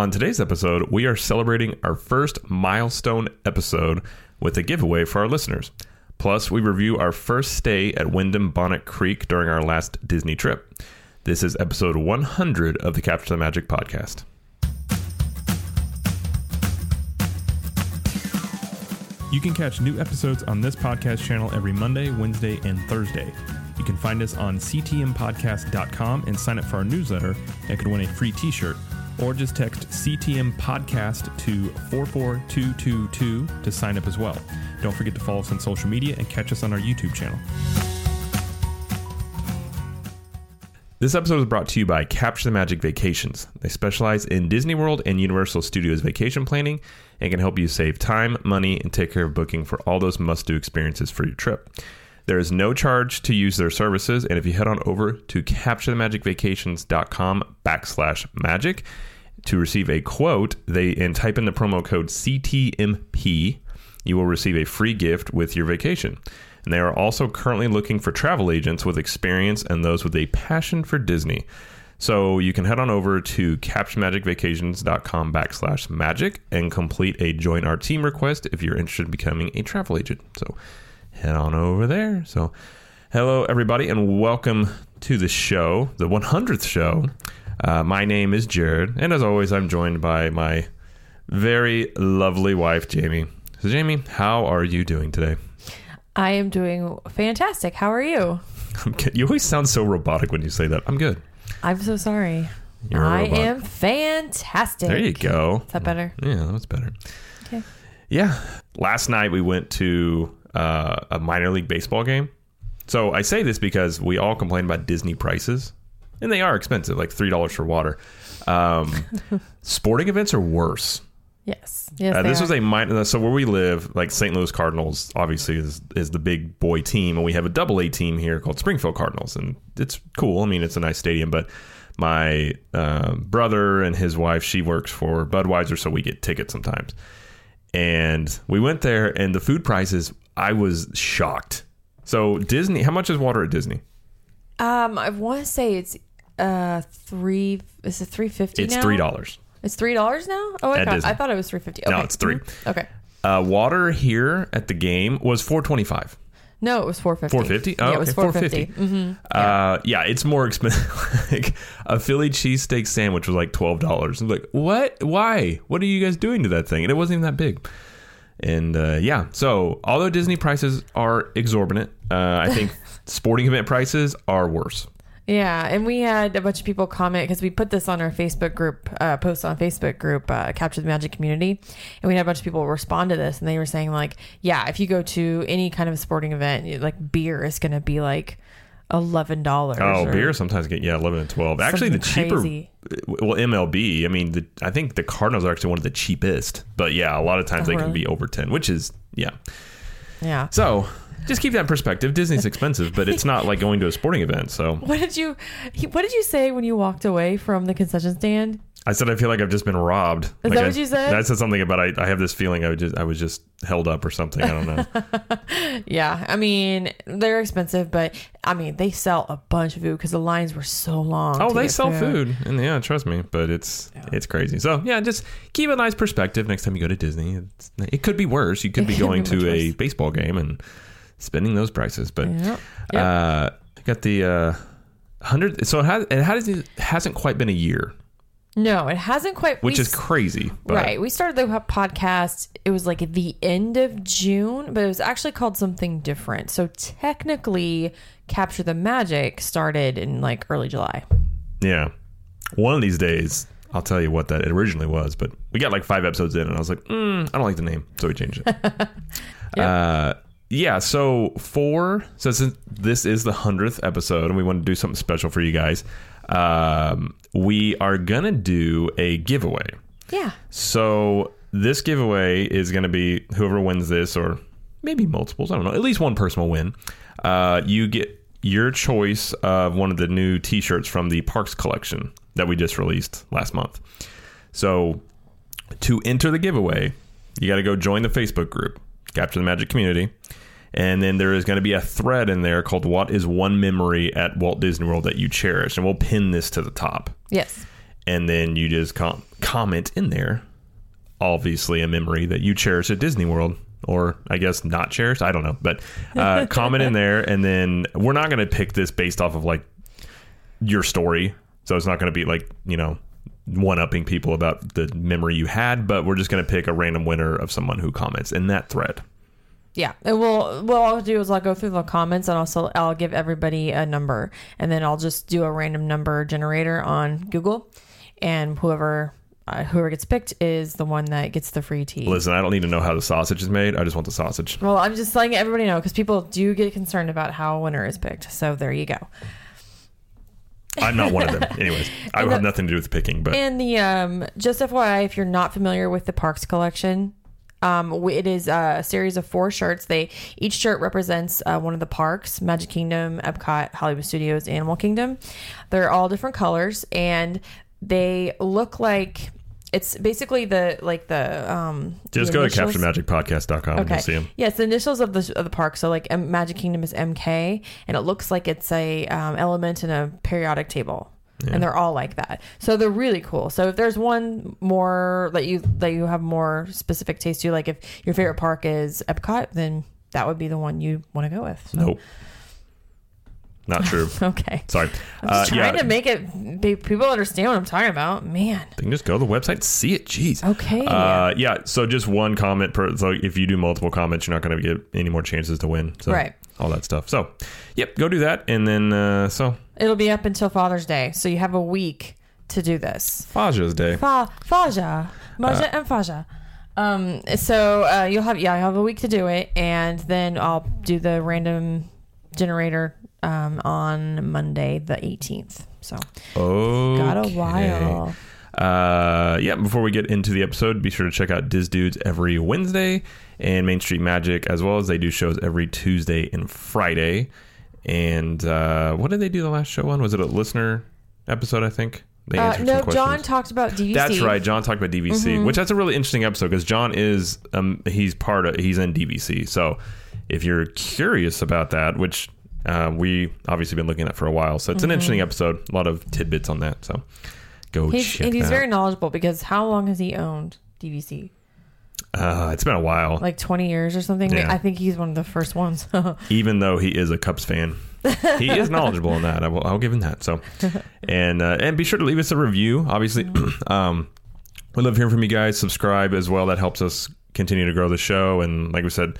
On today's episode, we are celebrating our first milestone episode with a giveaway for our listeners. Plus, we review our first stay at Wyndham Bonnet Creek during our last Disney trip. This is episode 100 of the Capture the Magic podcast. You can catch new episodes on this podcast channel every Monday, Wednesday, and Thursday. You can find us on ctmpodcast.com and sign up for our newsletter and could win a free t shirt. Or just text CTM Podcast to 44222 to sign up as well. Don't forget to follow us on social media and catch us on our YouTube channel. This episode is brought to you by Capture the Magic Vacations. They specialize in Disney World and Universal Studios vacation planning and can help you save time, money, and take care of booking for all those must do experiences for your trip. There is no charge to use their services, and if you head on over to capturethemagicvacations.com backslash magic to receive a quote, they and type in the promo code CTMP, you will receive a free gift with your vacation. And they are also currently looking for travel agents with experience and those with a passion for Disney. So you can head on over to capturemagicvacations.com backslash magic and complete a join our team request if you're interested in becoming a travel agent. So head on over there. So hello everybody and welcome to the show, the 100th show. Uh, my name is Jared, and as always, I'm joined by my very lovely wife, Jamie. So, Jamie, how are you doing today? I am doing fantastic. How are you? You always sound so robotic when you say that. I'm good. I'm so sorry. You're I am fantastic. There you go. Is that better? Yeah, that's better. Okay. Yeah. Last night we went to uh, a minor league baseball game. So I say this because we all complain about Disney prices, and they are expensive, like three dollars for water. Um, sporting events are worse. Yes. Yes. Uh, this was a minor. So where we live, like St. Louis Cardinals, obviously is is the big boy team, and we have a double A team here called Springfield Cardinals, and it's cool. I mean, it's a nice stadium, but my uh, brother and his wife, she works for Budweiser, so we get tickets sometimes. And we went there, and the food prices, I was shocked. So Disney, how much is water at Disney? Um, I want to say it's uh three. Is it three fifty? It's now? three dollars. It's three dollars now. Oh, At okay. Disney. I thought it was three fifty. No, Okay. it's three. Mhm. Okay. Uh, water here at the game was four twenty five. No, it was four fifty. Four fifty? Oh, yeah, it was four 450. fifty. Mm-hmm. Uh, yeah, it's more expensive. like a Philly cheesesteak sandwich was like twelve dollars. I'm like, what? Why? What are you guys doing to that thing? And it wasn't even that big. And uh, yeah, so although Disney prices are exorbitant, uh, I think sporting event prices are worse. Yeah, and we had a bunch of people comment because we put this on our Facebook group, uh, post on Facebook group, uh, Capture the Magic Community, and we had a bunch of people respond to this, and they were saying like, yeah, if you go to any kind of sporting event, like beer is going to be like eleven dollars. Oh, beer sometimes get yeah eleven and twelve. Actually, the cheaper. crazy. Well, MLB. I mean, the, I think the Cardinals are actually one of the cheapest. But yeah, a lot of times Oh, they can be over ten, which is yeah. Yeah. So just keep that in perspective. Disney's expensive, but it's not like going to a sporting event. So What did you? What did you say when you walked away from the concession stand? I said I feel like I've just been robbed. Is that what you said? I said something about I, I have this feeling I was just I was just held up or something. I don't know. Yeah, I mean they're expensive, but I mean they sell a bunch of food because the lines were so long. oh, they sell food, and yeah, trust me, but it's it's crazy. So yeah, just keep a nice perspective next time you go to Disney. It's, it could be worse. You could It be be going much to a worse. baseball game and spending those prices. But Yeah. Yep. uh, I got the uh, hundred. So it has it hasn't quite been a year, No, it hasn't quite. which we is crazy. But Right. We started the podcast, it was like the end of June, but it was actually called something different. So technically, Capture the Magic started in like early July. Yeah. One of these days, I'll tell you what that originally was, but we got like five episodes in, and I was like, mm, I don't like the name, so we changed it. uh, yeah. So four. so since this is the hundredth episode, and we want to do something special for you guys, um, we are gonna do a giveaway. Yeah. So this giveaway is going to be whoever wins this, or maybe multiples. I don't know. At least one person will win. Uh, you get your choice of one of the new T-shirts from the Parks collection that we just released last month. So to enter the giveaway, you got to go join the Facebook group, Capture the Magic Community. And then there is going to be a thread in there called What is One Memory at Walt Disney World that you cherish? And we'll pin this to the top. Yes. and then you just com- comment in there, obviously a memory that you cherish at Disney World. Or I guess not cherish. I don't know, but uh, comment in there, and then we're not going to pick this based off of like your story. So it's not going to be like you know one upping people about the memory you had, but we're just going to pick a random winner of someone who comments in that thread. Yeah, and we'll what I'll do is I'll go through the comments and also I'll give everybody a number, and then I'll just do a random number generator on Google, and whoever uh, whoever gets picked is the one that gets the free tee. Listen, I don't need to know how the sausage is made. I just want the sausage. Well, I'm just letting everybody know because people do get concerned about how a winner is picked. So there you go. I'm not one of them. Anyways, I And have nothing to do with picking, but And the um, just FYI, if you're not familiar with the Parks collection, um, it is a series of four shirts. They each shirt represents uh, one of the parks: Magic Kingdom, Epcot, Hollywood Studios, Animal Kingdom. They're all different colors, and they look like it's basically the like the um. just the go to initials- capturemagicpodcast.com and Okay. you'll see them. Yes, the initials of the of the park. So like M- Magic Kingdom is MK, and it looks like it's a um, element in a periodic table, and they're all like that. So they're really cool. So if there's one more that you that you have more specific taste to, like if your favorite park is Epcot, then that would be the one you want to go with. So- Nope. Not true. Okay. Sorry. I'm Uh, trying to make it be, people understand what I'm talking about. Man. They can just go to the website, see it. Jeez. Okay. Uh, yeah. So just one comment per. So if you do multiple comments, you're not going to get any more chances to win. So Right. All that stuff. So, yep. Go do that, and then uh, so It'll be up until Father's Day, so you have a week to do this. Faja's Day. Fa Faja, Maja and Faja. Um, so uh, you'll have yeah, I have a week to do it, and then I'll do the random generator um, on Monday the 18th. So Oh. got a while. Uh, yeah, before we get into the episode, be sure to check out Diz Dudes every Wednesday and Main Street Magic as well as they do shows every Tuesday and Friday. And uh, what did they do the last show on? Was it a listener episode, I think? They Uh, no, John talked about DVC. That's right. John talked about DVC, Mm-hmm. which that's a really interesting episode because John is um he's part of he's in DVC. So if you're curious about that, which uh, we obviously been looking at for a while, so it's an interesting episode. A lot of tidbits on that. So go Mm-hmm. He's, check and he's very knowledgeable because how long has he owned DVC? Uh, it's been a while. Like 20 years or something? Yeah. I think he's one of the first ones. even though he is a Cubs fan. he is knowledgeable in that. I will, I'll give him that. So, and uh, and be sure to leave us a review. Obviously, um, we love hearing from you guys. Subscribe as well. That helps us continue to grow the show. And like we said,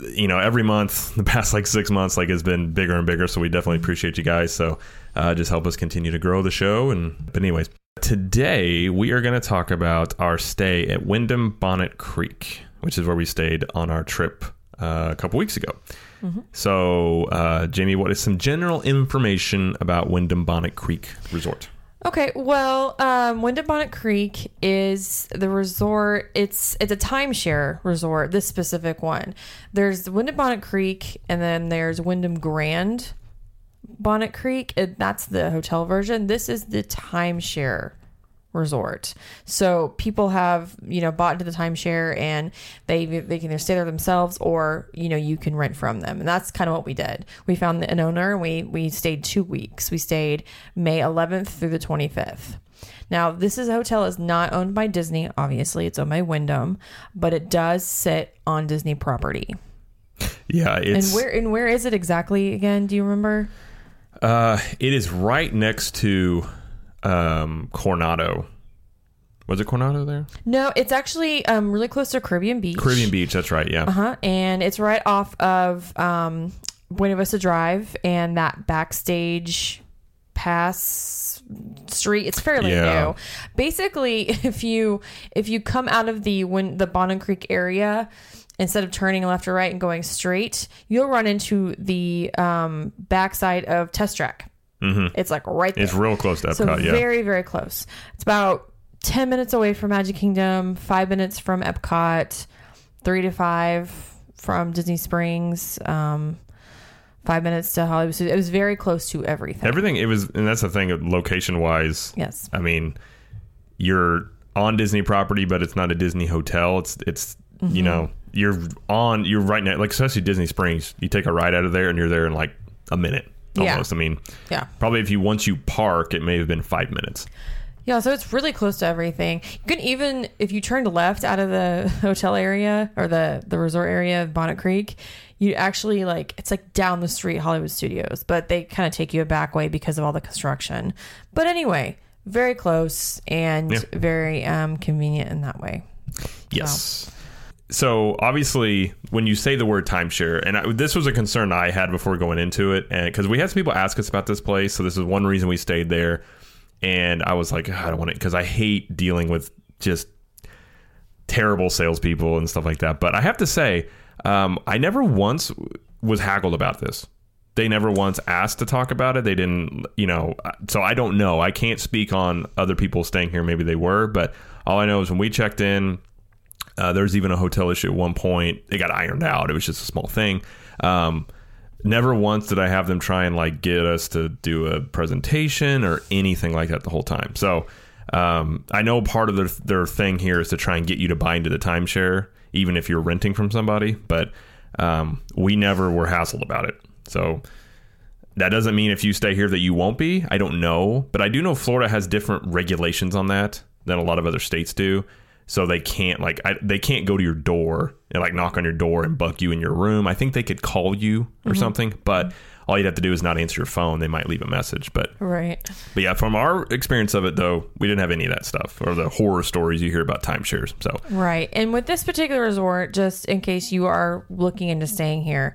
you know, every month, the past like six months, like has been bigger and bigger. So we definitely appreciate you guys. So uh, just help us continue to grow the show. And but anyways, today we are going to talk about our stay at Wyndham Bonnet Creek, which is where we stayed on our trip uh, a couple weeks ago. So, uh, Jamie, what is some general information about Wyndham Bonnet Creek Resort? Okay, well, um, Wyndham Bonnet Creek is the resort. It's it's a timeshare resort. This specific one. There's Wyndham Bonnet Creek, and then there's Wyndham Grand Bonnet Creek. And that's the hotel version. This is the timeshare resort. So people have you know bought into the timeshare, and they they can either stay there themselves, or you know you can rent from them. And that's kind of what we did. We found an owner, and we we stayed two weeks. We stayed May 11th through the 25th. Now, this is a hotel is not owned by Disney. Obviously, it's owned by Wyndham, but it does sit on Disney property. Yeah, it's and where and where is it exactly again? Do you remember? Uh, it is right next to um, Coronado. Was it Coronado there? No, it's actually um, really close to Caribbean Beach. Caribbean Beach. That's right. Yeah. Uh huh. And it's right off of um, Buena Vista Drive and that backstage pass street. It's fairly Yeah. new. Basically, if you if you come out of the when the Bonnet Creek area. Instead of turning left or right and going straight, you'll run into the um, backside of Test Track. Mm-hmm. It's like right there. It's real close to Epcot. So yeah. very, very close. It's about 10 minutes away from Magic Kingdom, five minutes from Epcot, three to five from Disney Springs, um, five minutes to Hollywood. So it was very close to everything. Everything. It was, and that's the thing. Location wise, yes. I mean, you're on Disney property, but it's not a Disney hotel. It's it's Mm-hmm. you know you're on you're right now like especially Disney Springs. You take a ride out of there and you're there in like a minute Yeah. almost. I mean, Yeah. probably if you once you park, it may have been five minutes. Yeah, so it's really close to everything. You can even if you turned left out of the hotel area or the the resort area of Bonnet Creek, you actually like it's like down the street Hollywood Studios, but they kind of take you a back way because of all the construction. But anyway, very close and Yeah. very um convenient in that way. Yes. So obviously, when you say the word timeshare, and I, this was a concern I had before going into it, and because we had some people ask us about this place, so this is one reason we stayed there. And I was like, I don't want it because I hate dealing with just terrible salespeople and stuff like that. But I have to say, um, I never once was haggled about this. They never once asked to talk about it. They didn't, you know. So I don't know. I can't speak on other people staying here. Maybe they were, but all I know is when we checked in, uh, there was even a hotel issue at one point. It got ironed out. It was just a small thing. Um, never once did I have them try and like get us to do a presentation or anything like that the whole time. So um, I know part of their their thing here is to try and get you to buy into the timeshare, even if you're renting from somebody. But um, we never were hassled about it. So that doesn't mean if you stay here that you won't be. I don't know, but I do know Florida has different regulations on that than a lot of other states do. So they can't like I, they can't go to your door and like knock on your door and bug you in your room. I think they could call you or mm-hmm. something, but all you'd have to do is not answer your phone. They might leave a message, but Right. but yeah, from our experience of it though, we didn't have any of that stuff or the horror stories you hear about timeshares. So Right. And with this particular resort, just in case you are looking into staying here,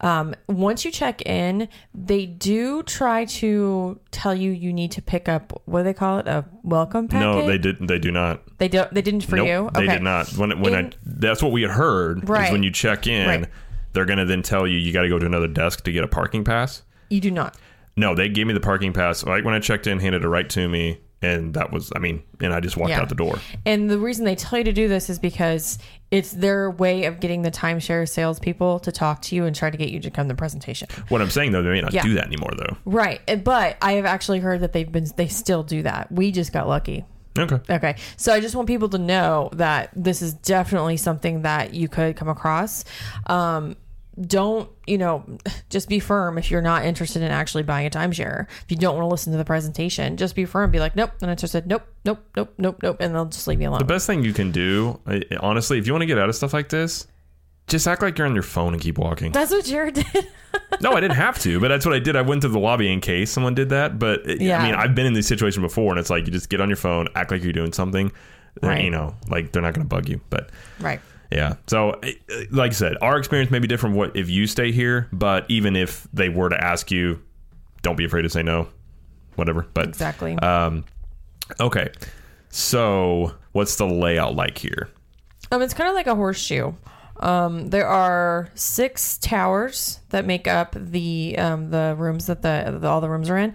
um, once you check in, they do try to tell you you need to pick up what do they call it? A welcome packet? no, they didn't. They do not. They don't they didn't for Nope, you? They did not. When when I that's what we had heard Right. is when you check in, Right. they're gonna then tell you you got to go to another desk to get a parking pass. You do not. No, they gave me the parking pass right when I checked in, handed it right to me, and that was I mean, and I just walked Yeah. out the door. And the reason they tell you to do this is because it's their way of getting the timeshare salespeople to talk to you and try to get you to come to the presentation. What I'm saying though, they may not Yeah. do that anymore though. Right. But I have actually heard that they've been they still do that. We just got lucky. Okay. Okay. So I just want people to know that this is definitely something that you could come across. Um, don't, you know, just be firm if you're not interested in actually buying a timeshare. If you don't want to listen to the presentation, just be firm. Be like, nope, not interested. Nope, nope, nope, nope, nope. And they'll just leave you alone. The best thing you can do, honestly, if you want to get out of stuff like this, just act like you're on your phone and keep walking. That's what Jared did. no, I didn't have to, but that's what I did. I went to the lobby in case someone did that. But it- Yeah. I mean, I've been in this situation before, and it's like you just get on your phone, act like you're doing something. Right. You know, like they're not going to bug you. But right. Yeah, so uh, like I said, our experience may be different. What if you stay here? But even if they were to ask you, don't be afraid to say no. Whatever. But Exactly. um, okay. So what's the layout like here? Um, it's kind of like a horseshoe. Um, there are six towers that make up the um, the rooms that the, the all the rooms are in,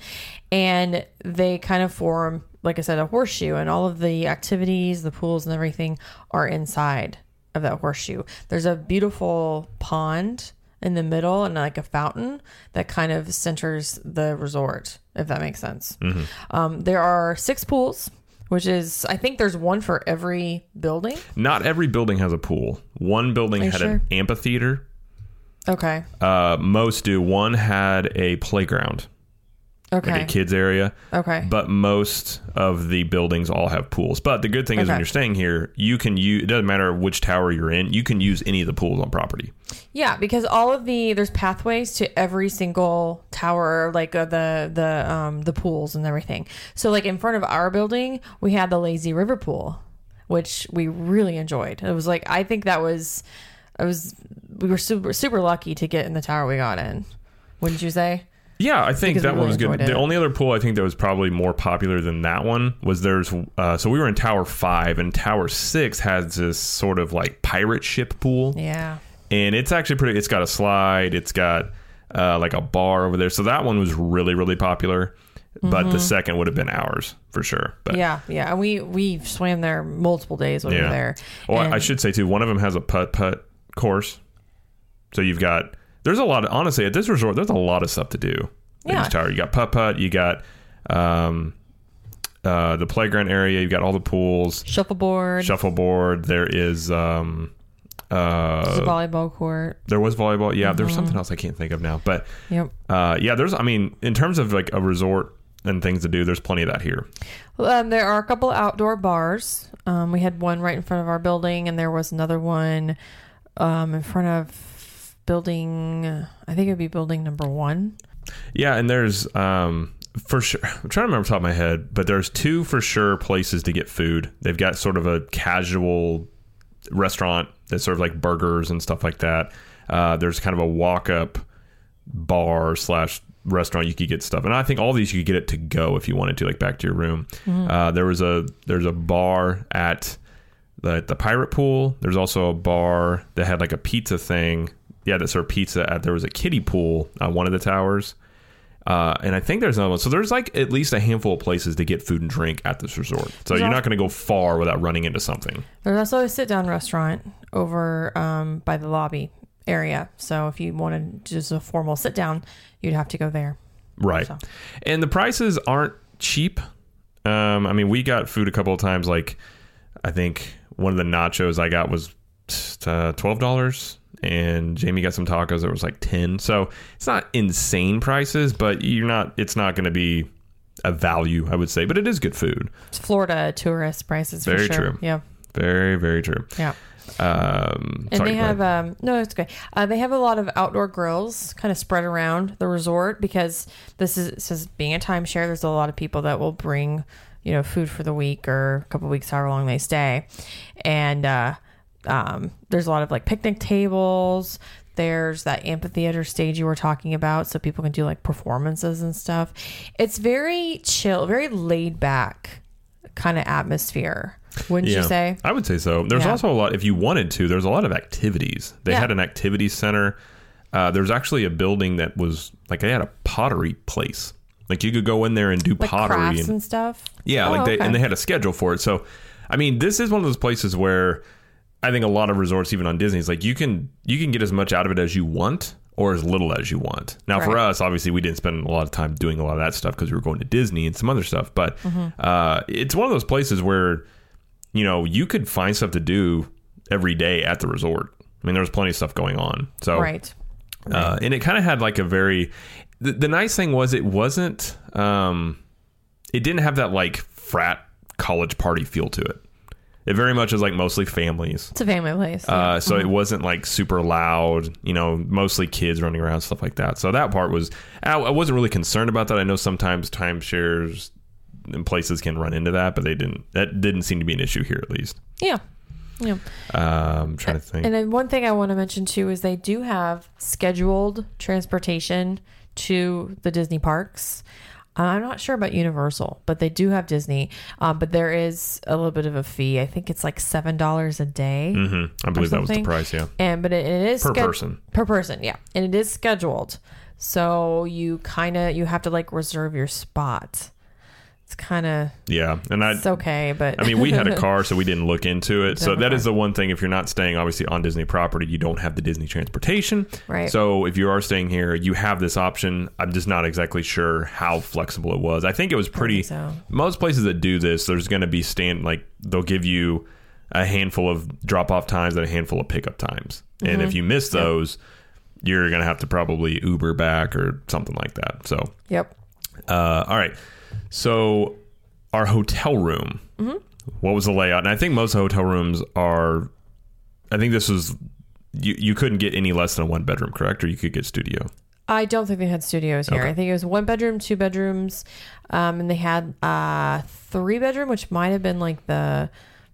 and they kind of form, like I said, a horseshoe. And all of the activities, the pools, and everything are inside of that horseshoe. There's a beautiful pond in the middle and like a fountain that kind of centers the resort, if that makes sense. Um, there are six pools. Which is, I think there's one for every building. Not every building has a pool. One building had sure? an amphitheater. Okay. Uh, most do. One had a playground, Okay. like a kids area. okay. But most of the buildings all have pools. But the good thing is when you're staying here, you can use. It doesn't matter which tower you're in. You can use any of the pools on property. yeah, because all of the there's pathways to every single tower, like uh, the the um the pools and everything. So like in front of our building, we had the lazy river pool, which we really enjoyed. It was like I think that was, I was we were super super lucky to get in the tower we got in. Wouldn't you say? Yeah, I think Because that we one was really good. The it. only other pool I think that was probably more popular than that one was there's. Uh, so we were in Tower Five, and Tower Six has this sort of like pirate ship pool. Yeah. and it's actually pretty. It's got a slide. It's got uh, like a bar over there. So that one was really really popular. But the second would have been ours for sure. But Mm-hmm. Yeah, yeah, and we we swam there multiple days when we were there. Well, And- I should say too. One of them has a putt putt course. So you've got. There's a lot of honestly at this resort. There's a lot of stuff to do. in Yeah. each tower. You got putt putt. You got um, uh, the playground area. You got all the pools. shuffleboard, Shuffleboard. There is. Um, there's a uh, volleyball court. there was volleyball. Yeah, there was Mm-hmm. something else I can't think of now. But Yep. uh, yeah, there's. I mean, in terms of like a resort and things to do. There's plenty of that here. Um, there are a couple outdoor bars. Um, we had one right in front of our building, and there was another one um, in front of building. I think it would be building number one. Yeah, and there's um for sure. I'm trying to remember off the top of my head, but there's two for sure places to get food. They've got sort of a casual restaurant that's sort of like burgers and stuff like that. Uh, there's kind of a walk up bar slash restaurant you could get stuff and i think all these you could get it to go if you wanted to like back to your room uh, there was a there's a bar at the, the pirate pool there's also a bar that had like a pizza thing yeah that served pizza at there was a kiddie pool on one of the towers uh, and I think there's another one. So there's like at least a handful of places to get food and drink at this resort. So There's you're not going to go far without running into something. There's also a sit down restaurant over um, by the lobby area. So if you wanted just a formal sit down, you'd have to go there. Right. So. And the prices aren't cheap. Um, I mean, we got food a couple of times. Like, I think one of the nachos I got was uh, $12. And Jamie got some tacos that was like 10 So it's not insane prices, but you're not, it's not going to be a value, I would say. But it is good food. It's Florida tourist prices for Very sure. true. Yeah. Very, very true. Yeah. Um, And sorry, they have um no, it's okay. Uh, they have a lot of outdoor grills kind of spread around the resort because this is is being a timeshare. There's a lot of people that will bring you know food for the week or a couple weeks, however long they stay, and uh, um, there's a lot of like picnic tables. There's that amphitheater stage you were talking about, so people can do like performances and stuff. It's very chill, very laid back kind of atmosphere. Wouldn't you say? I would say so. There's Yeah. also a lot, if you wanted to, there's a lot of activities. They Yeah. had an activity center. Uh, there's actually a building that was like they had a pottery place. Like you could go in there and do Like pottery and and stuff. yeah, Oh, like they okay. and they had a schedule for it. So, I mean, this is one of those places where I think a lot of resorts, even on Disney's, like you can you can get as much out of it as you want or as little as you want. Now, for us, obviously, we didn't spend a lot of time doing a lot of that stuff because we were going to Disney and some other stuff. But Mm-hmm. uh, it's one of those places where you know you could find stuff to do every day at the resort. I mean, there was plenty of stuff going on. So Right. uh, and it kind of had like a very the, the nice thing was it wasn't um it didn't have that like frat college party feel to it it very much is like mostly families It's a family place. uh, so it wasn't like super loud you know mostly kids running around stuff like that so that part was I, I wasn't really concerned about that i know sometimes timeshares and places can run into that but they didn't that didn't seem to be an issue here at least yeah. Yeah. um trying to think And then one thing I want to mention too is they do have scheduled transportation to the Disney parks. Uh, I'm not sure about Universal, but they do have Disney. Um, but there is a little bit of a fee. I think it's like seven dollars a day. hmm i believe that was the price yeah And but it, it is Per sched- person. Per person, yeah, and it is scheduled. So you kind of you have to like reserve your spot. It's kind of yeah and i it's okay, but I mean, we had a car, so we didn't look into it. So that is the one thing. If you're not staying, obviously, on Disney property, you don't have the Disney transportation. Right. So if you are staying here, you have this option. I'm just not exactly sure how flexible it was. I think it was pretty. so. Most places that do this, there's going to be stand like they'll give you a handful of drop off times and a handful of pickup times. And Mm-hmm. if you miss those, you're going to have to probably Uber back or something like that. So yep. uh, all right. So our hotel room. Mm-hmm. What was the layout? And I think most hotel rooms are. I think this was. You, you couldn't get any less than a one bedroom, correct? Or you could get studio. I don't think they had studios here. Okay. I think it was one bedroom, two bedrooms, um, and they had uh three bedroom, which might have been like the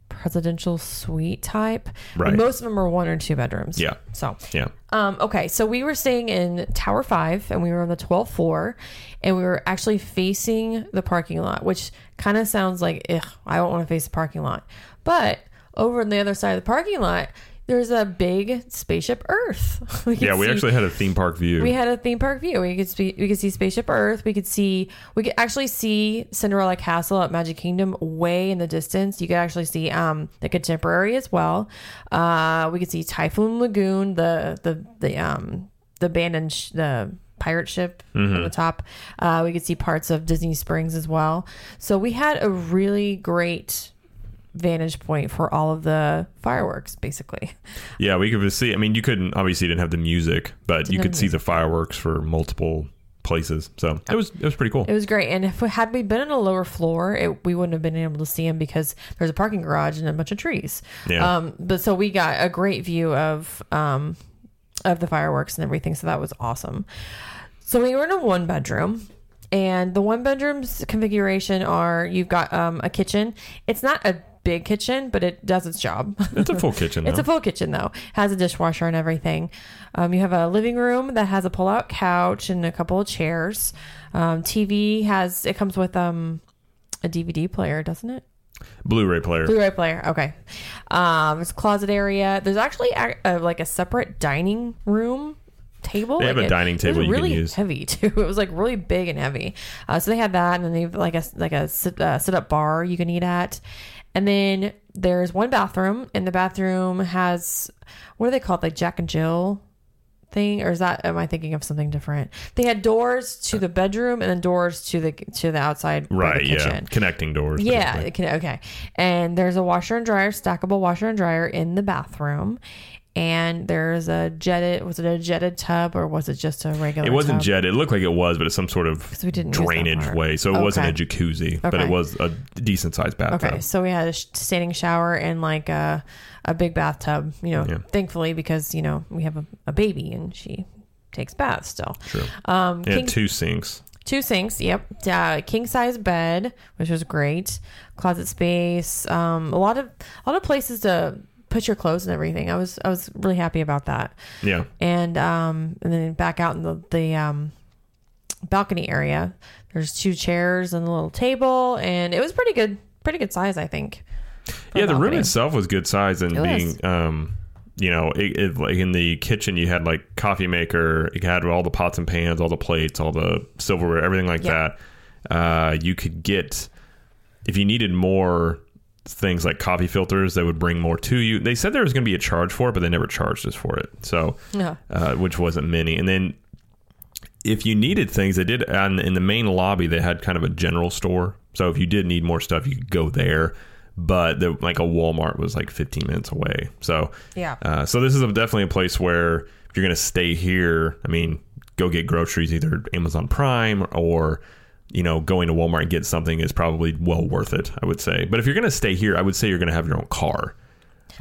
presidential suite type. But Right. most of them are one or two bedrooms. Yeah. So Yeah. Um, okay, so we were staying in Tower 5 and we were on the 12th floor and we were actually facing the parking lot, which kind of sounds like, ugh, I don't want to face the parking lot. But over on the other side of the parking lot, there's a big spaceship Earth. We Yeah, we see- actually had a theme park view. we had a theme park view. We could see, we could see Spaceship Earth. We could see we could actually see Cinderella Castle at Magic Kingdom way in the distance. You could actually see um the Contemporary as well. Uh, we could see Typhoon Lagoon, the the the um the abandoned sh- the pirate ship on the top. Uh, we could see parts of Disney Springs as well. So we had a really great vantage point for all of the fireworks, basically. yeah, we could see. I mean, you couldn't obviously you didn't have the music, but you could see the fireworks for multiple places. So it was it was pretty cool. It was great. And if we had we been in a lower floor, it, we wouldn't have been able to see them because there's a parking garage and a bunch of trees. Yeah. Um, but so we got a great view of um, of the fireworks and everything. So that was awesome. So we were in a one bedroom. And the one bedrooms configuration are you've got um, a kitchen. It's not a big kitchen, but it does its job. It's a full kitchen. It's though. a full kitchen though. Has a dishwasher and everything. Um, you have a living room that has a pull-out couch and a couple of chairs. Um, TV has it comes with um a DVD player, doesn't it? Blu-ray player. Blu-ray player. Okay. Um, it's closet area. There's actually a, a, like a separate dining room table. They have Like a dining table it you was can really use. Heavy too. It was like really big and heavy. Uh, so they had that, and then they have like a like a sit, uh, sit up bar you can eat at, and then there's one bathroom, and the bathroom has what are they called? Like Jack and Jill thing or is that am i thinking of something different they had doors to the bedroom and then doors to the to the outside right. the Yeah. Connecting doors. Yeah, it can, okay. And there's a washer and dryer, stackable washer and dryer in the bathroom. And there's a jetted, was it a jetted tub or was it just a regular It wasn't tub? jetted. It looked like it was, but it's some sort of we didn't drainage way. So it wasn't a Okay. jacuzzi, but it was a decent sized bathtub. Okay, so we had a standing shower and like a, a big bathtub, you know, Yeah. thankfully because, you know, we have a, a baby and she takes baths still. True. Um, king- two sinks. Two sinks, yep. Uh, king size bed, which was great. Closet space, um, a lot of a lot of places to put your clothes and everything. I was I was really happy about that. Yeah. And um, and then back out in the the um, balcony area, there's two chairs and a little table, and it was pretty good, pretty good size, I think. Yeah, the room itself was good size and It being, was. um, you know, it, it, like in the kitchen, you had like coffee maker, it had all the pots and pans, all the plates, all the silverware, everything like Yeah. that. Uh, you could get, if you needed more things like coffee filters, they would bring more to you. They said there was going to be a charge for it, but they never charged us for it. So, uh, which wasn't many. And then if you needed things, they did on, in the main lobby. They had kind of a general store, so if you did need more stuff, you could go there. But the, like a Walmart was like 15 minutes away. So Yeah. uh, so this is a, definitely a place where if you're gonna stay here, I mean, go get groceries either Amazon Prime or you know going to Walmart and get something is probably well worth it. I would say. But if you're gonna stay here, I would say you're gonna have your own car.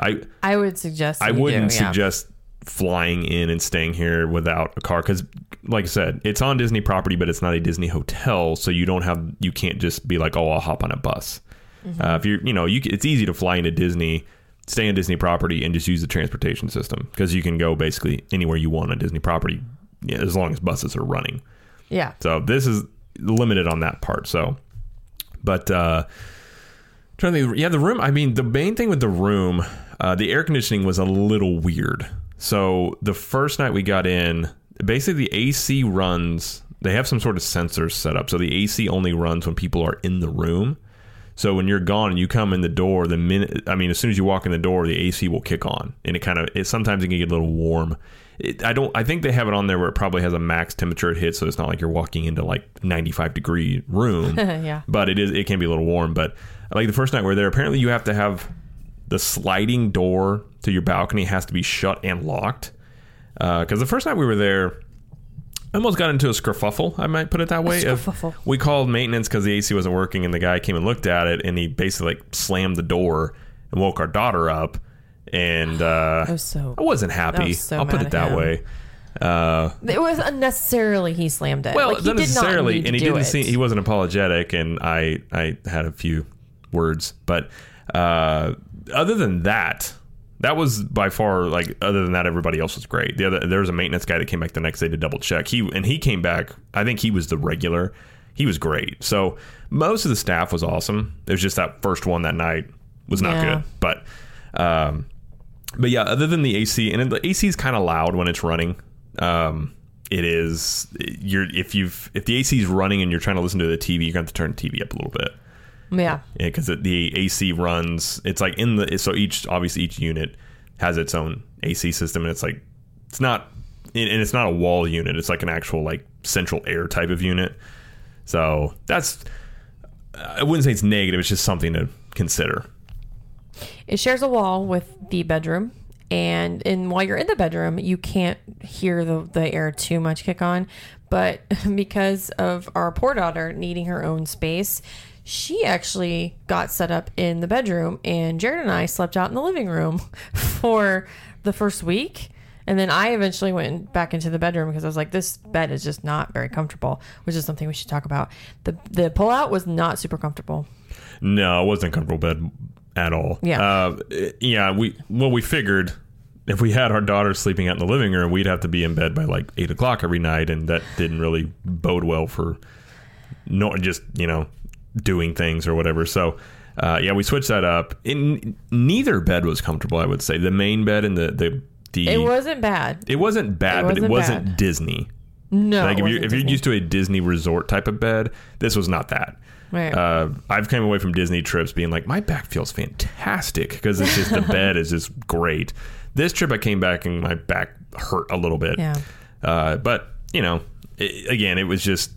I I would suggest. I wouldn't do, yeah. suggest flying in and staying here without a car because like i said it's on disney property but it's not a disney hotel so you don't have you can't just be like oh i'll hop on a bus Mm-hmm. uh, if you're you know you it's easy to fly into disney stay in disney property and just use the transportation system because you can go basically anywhere you want on disney property yeah, as long as buses are running Yeah. so this is limited on that part. So, but uh, trying to think, yeah, the room. I mean, the main thing with the room, uh, the air conditioning was a little weird. So the first night we got in, basically the AC runs. They have some sort of sensors set up, so the AC only runs when people are in the room. So when you're gone and you come in the door, the minute I mean, as soon as you walk in the door, the AC will kick on, and it kind of it sometimes it can get a little warm. It, I don't. I think they have it on there where it probably has a max temperature it hits, so it's not like you're walking into like 95 degree room. yeah. but it is it can be a little warm. But like the first night we we're there, apparently you have to have the sliding door to your balcony has to be shut and locked. Uh, because the first night we were there, I almost got into a skerfuffle. I might put it that way. we called maintenance because the AC wasn't working, and the guy came and looked at it, and he basically like slammed the door and woke our daughter up. And uh, I was so. I wasn't happy. was so I'll put mad it at that him. way. Uh, It was unnecessarily he slammed it. well, like, he not did not necessarily, and he didn't it. see he wasn't apologetic, and I I had a few words, but uh, other than that, that was by far like other than that, everybody else was great. The other there was a maintenance guy that came back the next day to double check. He and he came back. I think he was the regular. He was great. So most of the staff was awesome. It was just that first one that night was not Yeah. good, but. Um, but yeah, other than the AC, and the AC is kind of loud when it's running. Um, it is you're if you've if the AC is running and you're trying to listen to the TV, you're going to have to turn the TV up a little bit. Yeah. Yeah, because the AC runs. It's like in the so each obviously each unit has its own AC system, and it's like it's not and it's not a wall unit. It's like an actual like central air type of unit. So that's I wouldn't say it's negative. It's just something to consider. It shares a wall with the bedroom, and and while you're in the bedroom, you can't hear the the air too much kick on. But because of our poor daughter needing her own space, she actually got set up in the bedroom, and Jared and I slept out in the living room for the first week. And then I eventually went back into the bedroom because I was like, this bed is just not very comfortable, which is something we should talk about. The the pullout was not super comfortable. No, it wasn't a comfortable bed at all. Yeah. Uh, yeah. We well, we figured if we had our daughter sleeping out in the living room, we'd have to be in bed by like eight o'clock every night, and that didn't really bode well for no just you know doing things or whatever. So. Uh, yeah, we switched that up. In neither bed was comfortable. I would say the main bed and the the, the It wasn't bad. it wasn't bad, It but it wasn't wasn't bad. Disney. No, like if you wasn't if you're used to a Disney resort type of bed, this was not that. Right. Uh, I've come away from Disney trips being like, my back feels fantastic because it's just the bed is just great. This trip, I came back and my back hurt a little bit. Yeah. Uh, but you know, i again, it was just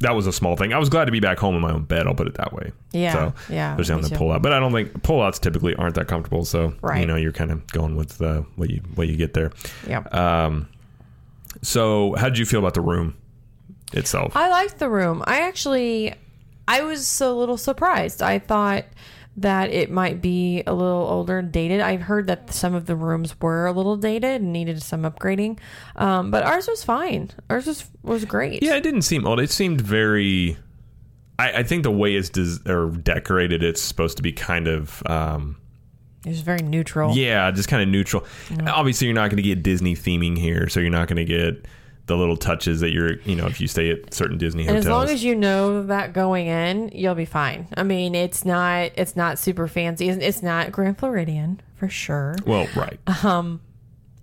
that was a small thing. I was glad to be back home in my own bed. I'll put it that way. Yeah, So yeah, There's me the pull out, but I don't think pullouts typically aren't that comfortable. So right. you know, you're kind of going with uh, what you what you get there. yeah. Um, so how did you feel about the room itself? I liked the room. I actually, I was a little surprised. I thought that it might be a little older and dated. I've heard that some of the rooms were a little dated and needed some upgrading, um, but ours was fine. Ours was was great. Yeah, it didn't seem old. It seemed very. I, I think the way it's des- or decorated, it's supposed to be kind of. Um, it was very neutral. yeah, just kind of neutral. Obviously, you're not going to get Disney theming here, so you're not going to get the little touches that you're. You know, if you stay at certain Disney And hotels. as long as you know that going in, you'll be fine. I mean, it's not it's not super fancy. It's, it's not Grand Floridian for sure. well, right. Um,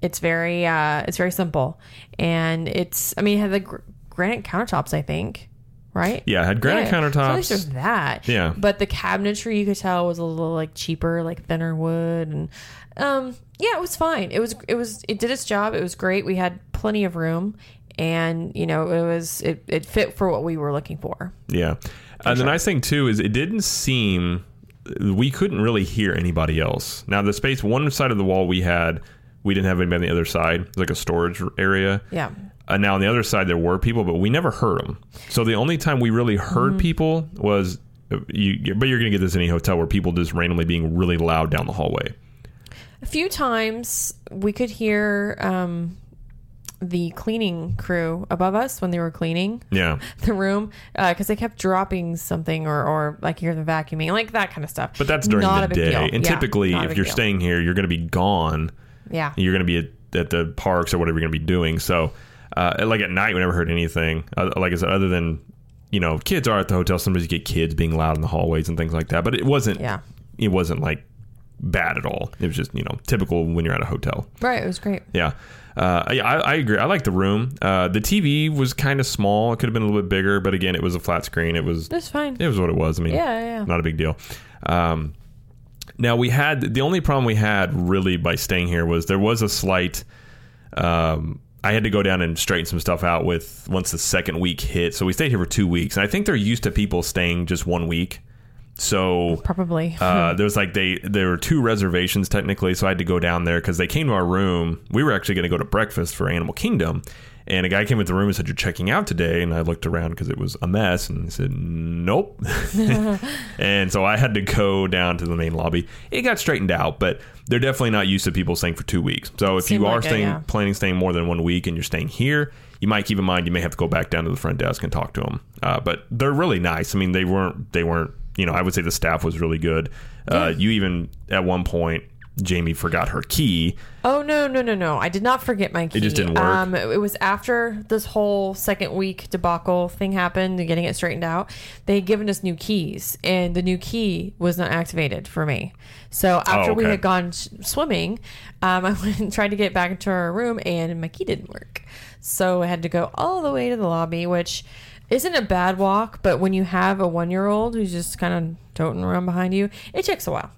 it's very uh it's very simple, and it's I mean it had the gr- granite countertops. I think, right? Yeah, it had granite Yeah, So at least countertops. there's that. Yeah. But the cabinetry you could tell was a little like cheaper, like thinner wood, and um, yeah, it was fine. It was it was it did its job. It was great. We had plenty of room, and you know it was it it fit for what we were looking for. Yeah. And the nice thing too is it didn't seem we couldn't really hear anybody else. Now the space one side of the wall we had, we didn't have anybody on the other side. It was like a storage area. Yeah. Uh, now on the other side there were people, but we never heard them. So the only time we really heard Mm-hmm. people was uh, you. But you're gonna get this in any hotel where people just randomly being really loud down the hallway. A few times we could hear um, the cleaning crew above us when they were cleaning Yeah. the room because they kept dropping something or, or like hear the vacuuming, like that kind of stuff. But that's during Not the day. deal. And Yeah, typically, if you're deal. staying here, you're going to be gone. yeah, You're going to be at, at the parks or whatever you're going to be doing. So, uh, like at night, we never heard anything. Uh, like I said, other than you know, kids are at the hotel. Sometimes you get kids being loud in the hallways and things like that. But it wasn't. yeah, It wasn't like bad at all. It was just you know typical when you're at a hotel. right. It was great. Yeah. Uh, yeah, I, I agree. I like the room. Uh, the TV was kind of small. It could have been a little bit bigger, but again, it was a flat screen. It was That's fine. it was what it was. I mean, Yeah, yeah. not a big deal. Um, now we had the only problem we had really by staying here was there was a slight. Um, I had to go down and straighten some stuff out with once the second week hit. So we stayed here for two weeks, and I think they're used to people staying just one week. So Probably. uh, there was like they there were two reservations technically, so I had to go down there because they came to our room. We were actually going to go to breakfast for Animal Kingdom, and a guy came into the room and said, "You're checking out today." And I looked around because it was a mess, and he said, "Nope." and so I had to go down to the main lobby. It got straightened out, but they're definitely not used to people staying for two weeks. So if Seemed you are like it, staying yeah. planning staying more than one week and you're staying here, you might keep in mind you may have to go back down to the front desk and talk to them. Uh, but they're really nice. I mean, they weren't they weren't you know I would say the staff was really good. Uh, you even at one point Jamie forgot her key. Oh no no no no! I did not forget my key. It just didn't work? Um, it was after this whole second week debacle thing happened and getting it straightened out. They had given us new keys, and the new key was not activated for me. So after we Oh, okay. had gone sh- swimming, um, I went and tried to get back into our room, and my key didn't work. So I had to go all the way to the lobby, which isn't a bad walk, but when you have a one year old who's just kind of toting around behind you, it takes a while.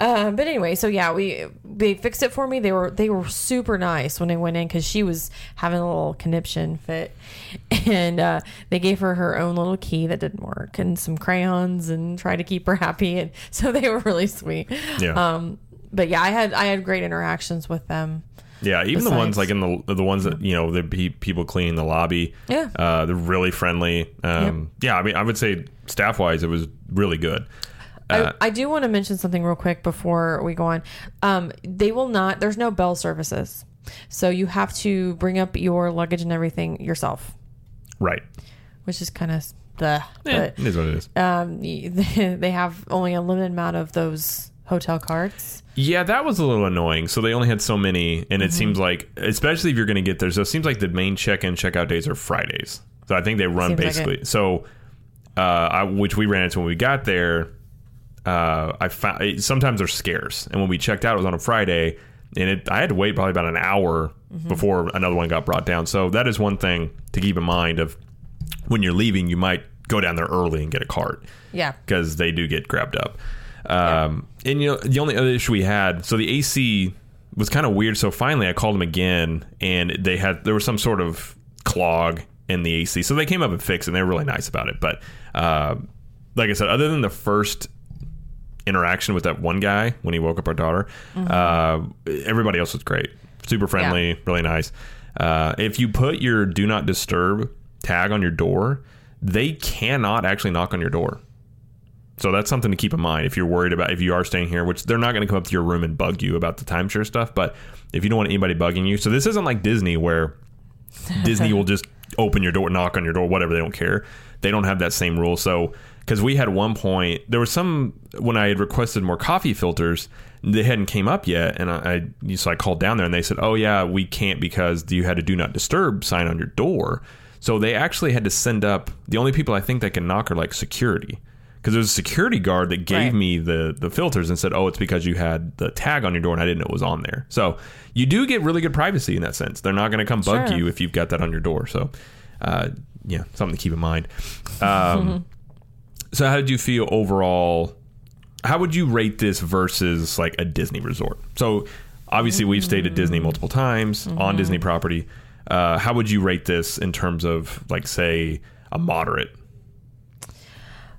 Uh, but anyway, so yeah, we they fixed it for me. They were they were super nice when I went in because she was having a little conniption fit, and uh, they gave her her own little key that didn't work and some crayons and tried to keep her happy. And so they were really sweet. Yeah. Um, but yeah, I had I had great interactions with them. Yeah, even the ones like in the the ones that you know the people cleaning the lobby. Yeah. uh, they're really friendly. Um, Yeah, I mean, I would say staff wise, it was really good. Uh, I, I do want to mention something real quick before we go on. Um, they will not. There's no bell services, so you have to bring up your luggage and everything yourself, right. which is kind of the. Yeah, it is what it is. Um, they have only a limited amount of those hotel cards. Yeah, that was a little annoying. So they only had so many, and it Mm-hmm. seems like, especially if you're going to get there, so it seems like the main check-in, check-out days are Fridays. So I think they run Seems like basically. so, uh, I, which we ran into when we got there. Uh, I found sometimes they're scarce, and when we checked out, it was on a Friday, and it I had to wait probably about an hour Mm-hmm. before another one got brought down. So that is one thing to keep in mind of when you're leaving, you might go down there early and get a cart Yeah. because they do get grabbed up. Um, And you know, the only other issue we had, so the AC was kind of weird. So finally, I called them again, and they had there was some sort of clog in the AC. So they came up and fixed it. and They were really nice about it. But uh, like I said, other than the first interaction with that one guy when he woke up our daughter, uh, everybody else was great, super friendly, really nice. Uh, if you put your "Do Not Disturb" tag on your door, they cannot actually knock on your door. So that's something to keep in mind if you're worried about if you are staying here, which they're not going to come up to your room and bug you about the timeshare stuff. But if you don't want anybody bugging you, so this isn't like Disney where Disney will just open your door, knock on your door, whatever. They don't care. They don't have that same rule. So because we had one point, there was some when I had requested more coffee filters, they hadn't came up yet, and I, I so I called down there and they said, "Oh yeah, we can't because you had a do not disturb sign on your door." So they actually had to send up the only people I think that can knock are like security. Because there's a security guard that gave Right. me the the filters and said, "Oh, it's because you had the tag on your door and I didn't know it was on there." So you do get really good privacy in that sense. They're not going to come bug Sure. you if you've got that on your door. So, uh, yeah, something to keep in mind. Um, so, how did you feel overall? How would you rate this versus like a Disney resort? So, obviously, we've stayed at Disney multiple times on Disney property. Uh, how would you rate this in terms of like, say, a moderate?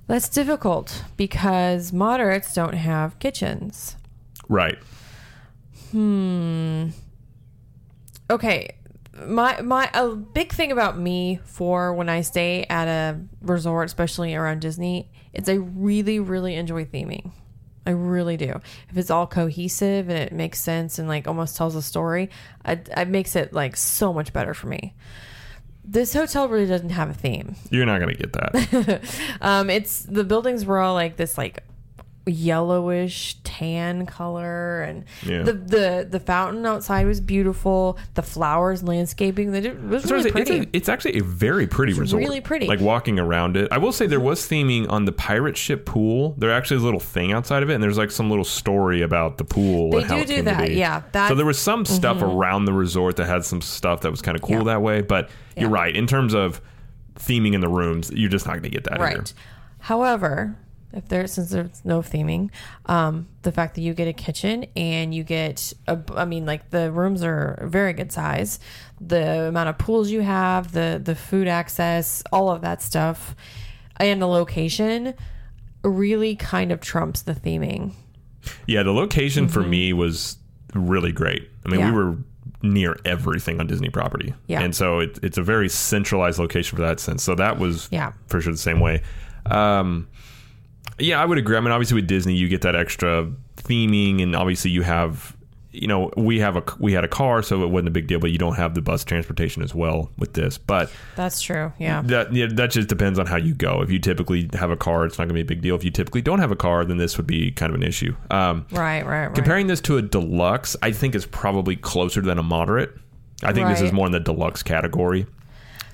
That's difficult because moderates don't have kitchens. Right. Hmm. Okay. My my a big thing about me for when I stay at a resort, especially around Disney, is I really really enjoy theming. I really do. If it's all cohesive and it makes sense and like almost tells a story, it, it makes it like so much better for me. This hotel really doesn't have a theme. You're not going to get that. Um, it's the buildings were all like this like yellowish tan color and Yeah. the, the the fountain outside was beautiful the flowers landscaping it was really pretty It's, a, it's actually a very pretty resort. really pretty. Like walking around it. I will say there was theming on the pirate ship pool. There actually is a little thing outside of it, and there's like some little story about the pool. They and how do do that, yeah, that- so there was some stuff mm-hmm. around the resort that had some stuff that was kind of cool Yeah. that way. But you're right in terms of theming in the rooms. You're just not going to get that here. right however if there since there's no theming um the fact that you get a kitchen and you get a i mean like the rooms are very good size the amount of pools you have the the food access all of that stuff and the location really kind of trumps the theming Yeah, the location for me was really great. I mean, Mm-hmm. Yeah. we were near everything on Disney property. Yeah. And so it, it's a very centralized location for that sense. So that was Yeah. for sure the same way. Um, yeah, I would agree. I mean, obviously with Disney, you get that extra theming, and obviously you have, you know, we have a we had a car, so it wasn't a big deal. But you don't have the bus transportation as well with this. But that's true yeah that yeah, that just depends on how you go. If you typically have a car, it's not going to be a big deal. If you typically don't have a car, then this would be kind of an issue. Um, right right right Comparing this to a deluxe, I think is probably closer than a moderate. I think this is more in the deluxe category.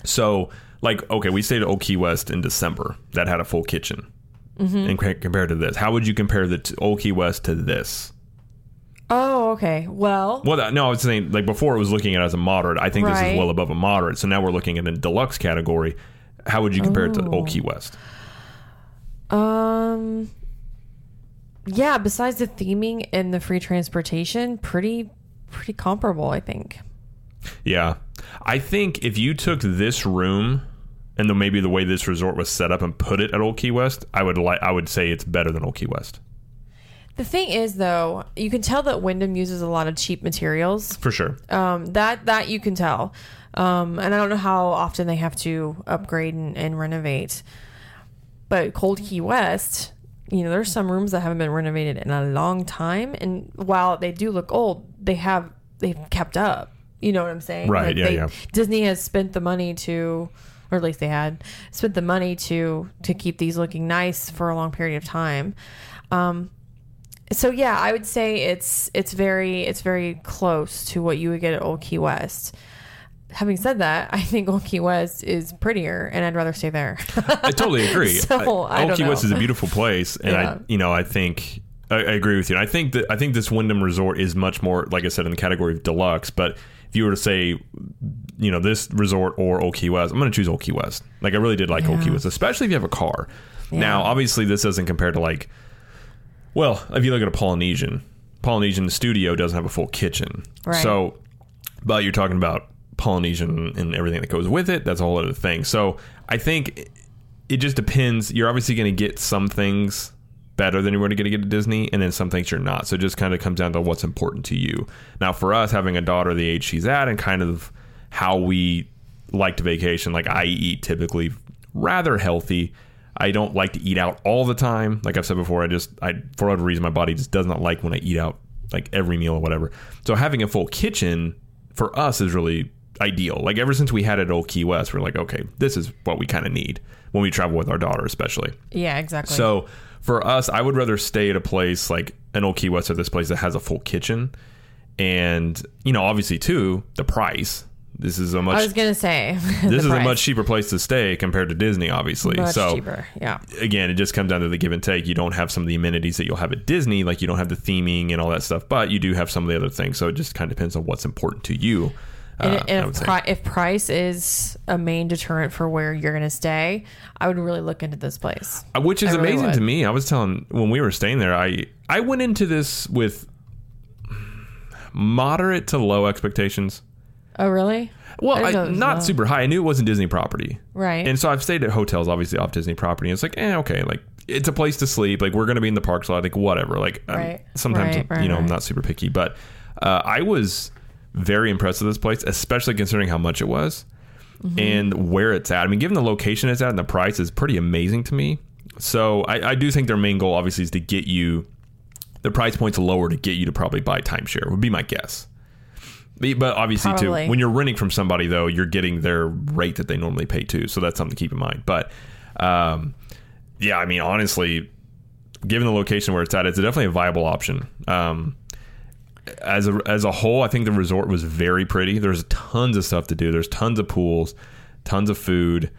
So, like, okay, we stayed at Old Key West in December that had a full kitchen. Mm-hmm. And compared to this, how would you compare the t- Old Key West to this? oh okay well Well, no, I was saying like before it was looking at it as a moderate. I think this is well above a moderate. So now we're looking at a deluxe category. How would you compare it to Oh. Old Key West? Um. Yeah. Besides the theming and the free transportation, pretty pretty comparable, I think. Yeah. I think if you took this room and then maybe the way this resort was set up and put it at Old Key West, I would like I would say it's better than Old Key West. The thing is, though, you can tell that Wyndham uses a lot of cheap materials. For sure. Um, that that you can tell. Um, and I don't know how often they have to upgrade and, and renovate. But Old Key West, you know, there's some rooms that haven't been renovated in a long time, and while they do look old, they have they've kept up. You know what I'm saying? Right, yeah, they, yeah. Disney has spent the money to, or at least they had spent the money to to keep these looking nice for a long period of time. Um, so yeah, I would say it's it's very it's very close to what you would get at Old Key West. Having said that, I think Old Key West is prettier, and I'd rather stay there. I totally agree. So, I Old don't Key West is a beautiful place, and Yeah. I, you know, I think I, I agree with you. And I think that I think this Wyndham Resort is much more, like I said, in the category of deluxe. But if you were to say, you know, this resort or Old Key West, I'm going to choose Old Key West. Like I really did like Old Key West, especially if you have a car. Yeah. Now, obviously, this doesn't compare to like, well, if you look at a Polynesian, Polynesian studio doesn't have a full kitchen, Right. so but you're talking about Polynesian and everything that goes with it. That's a whole other thing. So I think it just depends. You're obviously going to get some things better than you're going to get at Disney, and then some things you're not. So it just kind of comes down to what's important to you. Now, for us, having a daughter the age she's at, and kind of how we like to vacation, like I eat typically rather healthy. I don't like to eat out all the time. Like I've said before, I just I for whatever reason my body just does not like when I eat out like every meal or whatever. So having a full kitchen for us is really ideal. Like ever since we had it at Old Key West, we're like, okay, this is what we kind of need when we travel with our daughter, especially. yeah, exactly. So for us, I would rather stay at a place like an Old Key West or this place that has a full kitchen, and you know, obviously too the price. This is a much I was gonna say this is a much cheaper place to stay compared to Disney, obviously. much so cheaper. Yeah, again, it just comes down to the give and take. You don't have some of the amenities that you'll have at Disney, like you don't have the theming and all that stuff, but you do have some of the other things. So it just kind of depends on what's important to you. and, uh, and if, pri- if price is a main deterrent for where you're gonna stay, I would really look into this place. Uh, which is really amazing would. to me. I was telling when we were staying there, I I went into this with moderate to low expectations. Oh, really? Well, I I, not low. super high. I knew it wasn't Disney property, Right. and so I've stayed at hotels, obviously off Disney property. And it's like, eh, okay, like it's a place to sleep. Like we're gonna be in the parks a lot. Like whatever. Like Right. sometimes Right, right, you know I'm not super picky, but uh, I was very impressed with this place, especially considering how much it was Mm-hmm. and where it's at. I mean, given the location it's at and the price is pretty amazing to me. So I, I do think their main goal, obviously, is to get you the price points lower to get you to probably buy timeshare. Would be my guess. But obviously, Probably. too, when you're renting from somebody though, you're getting their rate that they normally pay too. So that's something to keep in mind. But um, yeah, I mean, honestly, given the location where it's at, it's definitely a viable option. Um, as a as a whole, I think the resort was very pretty. There's tons of stuff to do. There's tons of pools, tons of food.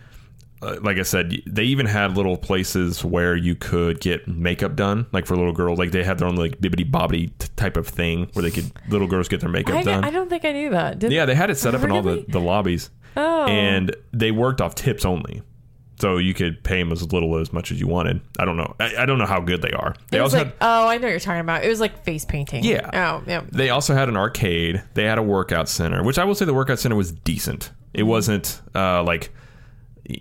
Uh, like I said, they even had little places where you could get makeup done, like for little girls. Like they had their own like Bibbidi Bobbidi t- type of thing where they could little girls get their makeup I, done. I don't think I knew that. Did, yeah, they had it set up in all the, the lobbies, Oh. and they worked off tips only. So you could pay them as little as much as you wanted. I don't know. I, I don't know how good they are. They It was also like, had oh, I know what you're talking about. It was like face painting. Yeah. Oh, yeah. They also had an arcade. They had a workout center, which I will say the workout center was decent. It wasn't uh, like,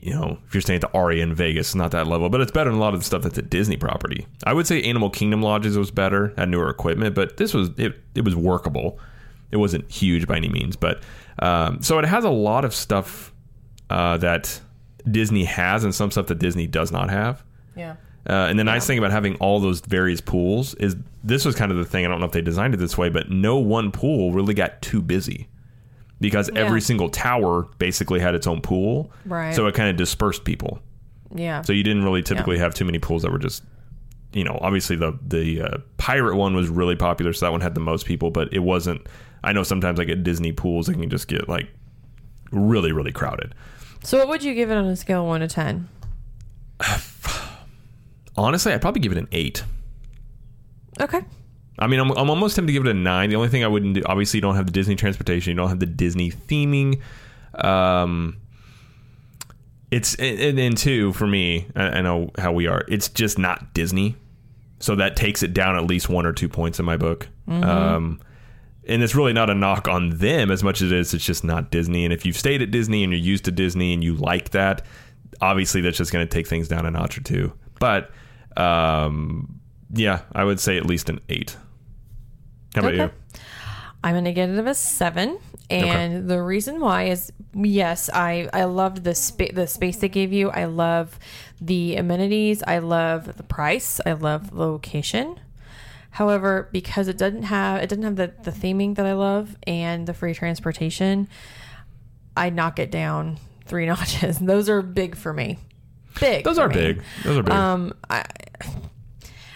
you know, if you're staying at the Aria in Vegas, it's not that level, but it's better than a lot of the stuff that's at Disney property. I would say Animal Kingdom lodges was better, had newer equipment, but this was it. It was workable. It wasn't huge by any means, but um, so it has a lot of stuff uh, that Disney has and some stuff that Disney does not have. Yeah. Uh, and the nice thing about having all those various pools is this was kind of the thing. I don't know if they designed it this way, but no one pool really got too busy because Yeah. every single tower basically had its own pool. Right. So it kind of dispersed people. Yeah. So you didn't really typically have too many pools that were just, you know, obviously the the uh, pirate one was really popular, so that one had the most people, but it wasn't. I know sometimes like at Disney pools, it can just get like really really crowded. so, what would you give it on a scale of one to ten? Honestly, I'd probably give it an eight. Okay. I mean, I'm, I'm almost tempted to give it a nine. The only thing I wouldn't do, obviously, you don't have the Disney transportation, you don't have the Disney theming. Um, it's and, two for me. I, I know how we are. It's just not Disney, so that takes it down at least one or two points in my book. Um, and it's really not a knock on them as much as it is. It's just not Disney. And if you've stayed at Disney and you're used to Disney and you like that, obviously that's just going to take things down a notch or two. But um, yeah, I would say at least an eight. How about Okay. you? I'm gonna give it of a seven, and the reason why is yes, I I loved the space the space they gave you. I love the amenities. I love the price. I love the location. However, because it doesn't have it doesn't have the the theming that I love and the free transportation, I knock it down three notches. Those are big for me. Big. Those are me. big. Those are big. Um, I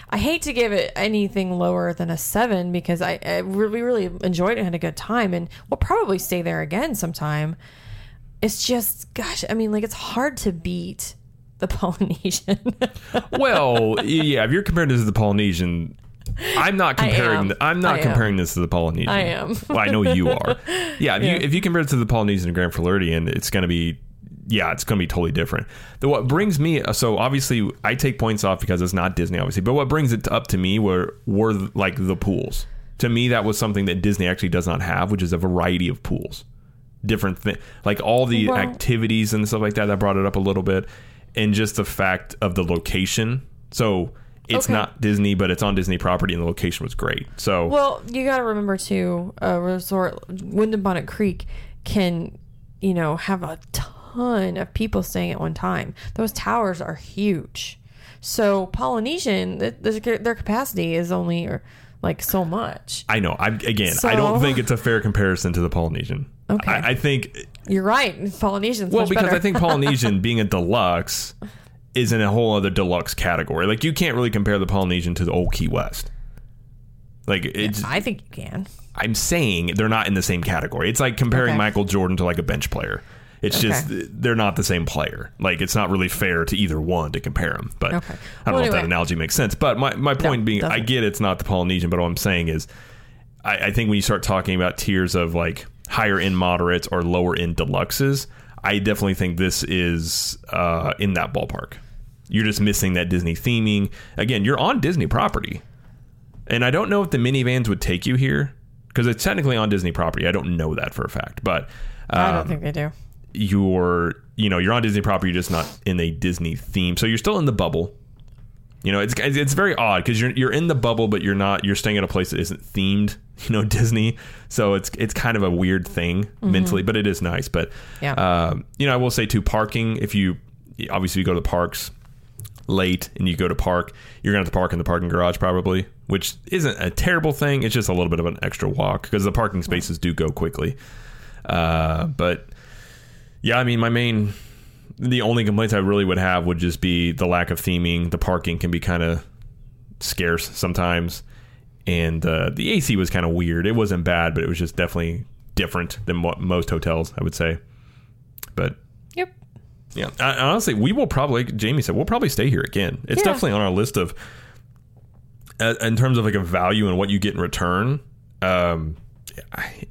I hate to give it anything lower than a seven because I, I really really enjoyed it and had a good time, and we'll probably stay there again sometime. It's just, gosh, I mean, like it's hard to beat the Polynesian. well, yeah, if you're comparing this to the Polynesian, I'm not comparing. am. th- I'm not comparing this to the Polynesian. I am. well, I know you are. Yeah, if Yeah. you if you compare it to the Polynesian and Grand Floridian, it's going to be. Yeah, it's going to be totally different. The, what brings me so obviously I take points off because it's not Disney, obviously. But what brings it up to me were were like the pools. To me, that was something that Disney actually does not have, which is a variety of pools different thing like all the Well- activities and stuff like that that brought it up a little bit and just the fact of the location so it's Okay. not disney but it's on disney property and the location was great so well, you got to remember too, a resort, Wyndham Bonnet Creek, can you know have a ton of people staying at one time. Those towers are huge. So Polynesian, their their capacity is only like so much. i know i again i don't think it's a fair comparison to the polynesian Okay. I, I think You're right. Polynesian. well because better. i think polynesian being a deluxe is in a whole other deluxe category like you can't really compare the polynesian to the old key west like it's I think you can. I'm saying they're not in the same category. It's like comparing Okay. Michael Jordan to like a bench player. It's just they're not the same player. Like it's not really fair to either one to compare them. But Okay. I don't Well, know if that analogy makes sense. But my, my point being, I doesn't. get it's not the Polynesian, but what I'm saying is, I, I think when you start talking about tiers of like higher end moderates or lower end deluxes, I definitely think this is uh, in that ballpark. You're just missing that Disney theming. Again, you're on Disney property. And I don't know if the Minnie Vans would take you here because it's technically on Disney property. I don't know that for a fact, but I don't um, think they do. You're you know you're on Disney property, you're just not in a Disney theme. So you're still in the bubble. You know, it's it's very odd because you're you're in the bubble, but you're not. You're staying at a place that isn't themed. You know, Disney. So it's it's kind of a weird thing mentally, but it is nice. But Yeah. um, you know, I will say too, parking. If you obviously you go to the parks late and you go to park, you're gonna have to park in the parking garage probably, which isn't a terrible thing. It's just a little bit of an extra walk because the parking spaces do go quickly. Uh, but yeah, I mean, my main, the only complaints I really would have would just be the lack of theming. The parking can be kind of scarce sometimes, and uh, the AC was kind of weird. It wasn't bad, but it was just definitely different than what most hotels, I would say. But Yep. yeah, I, honestly, we will probably. like Jamie said we'll probably stay here again. It's Yeah. definitely on our list of, uh, in terms of like a value and what you get in return. Um,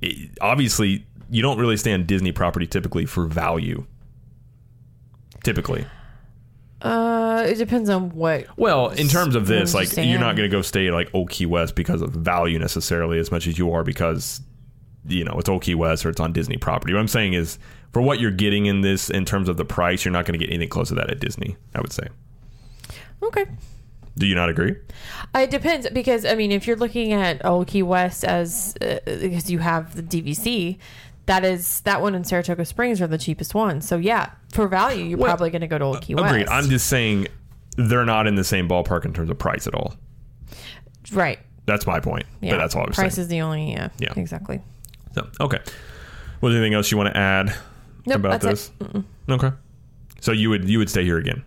it- obviously, you don't really stay on Disney property typically for value. Typically, Uh, it depends on what. well, in terms of this, like you're not going to go stay like Old Key West because of value necessarily, as much as you are because you know it's Old Key West or it's on Disney property. What I'm saying is, for what you're getting in this, in terms of the price, you're not going to get anything close to that at Disney. I would say. Okay. Do you not agree? Uh, It depends because I mean, if you're looking at Old Key West as uh, because you have the DVC, that is that one in Saratoga Springs are the cheapest ones. So yeah, for value, you're Well, probably going to go to Old Key West. Agreed. I'm just saying they're not in the same ballpark in terms of price at all. right. That's my point. Yeah, But that's all I was price saying. is the only yeah, Yeah. exactly. So, okay. Was there anything else you want to add Nope, about that's this? Okay. So you would you would stay here again?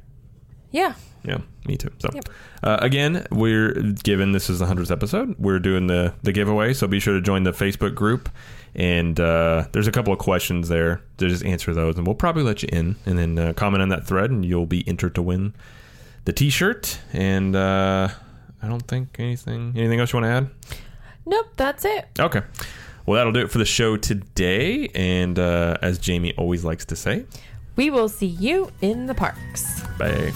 Yeah. Yeah, me too. So, Yep. uh, again, we're given this is the hundredth episode. We're doing the the giveaway, so be sure to join the Facebook group. And uh, there's a couple of questions there to just answer those, and we'll probably let you in, and then uh, comment on that thread, and you'll be entered to win the T-shirt. And uh, I don't think anything anything else you want to add. Nope. That's it. Okay. Well, that'll do it for the show today. And uh, as Jamie always likes to say, We will see you in the parks. bye.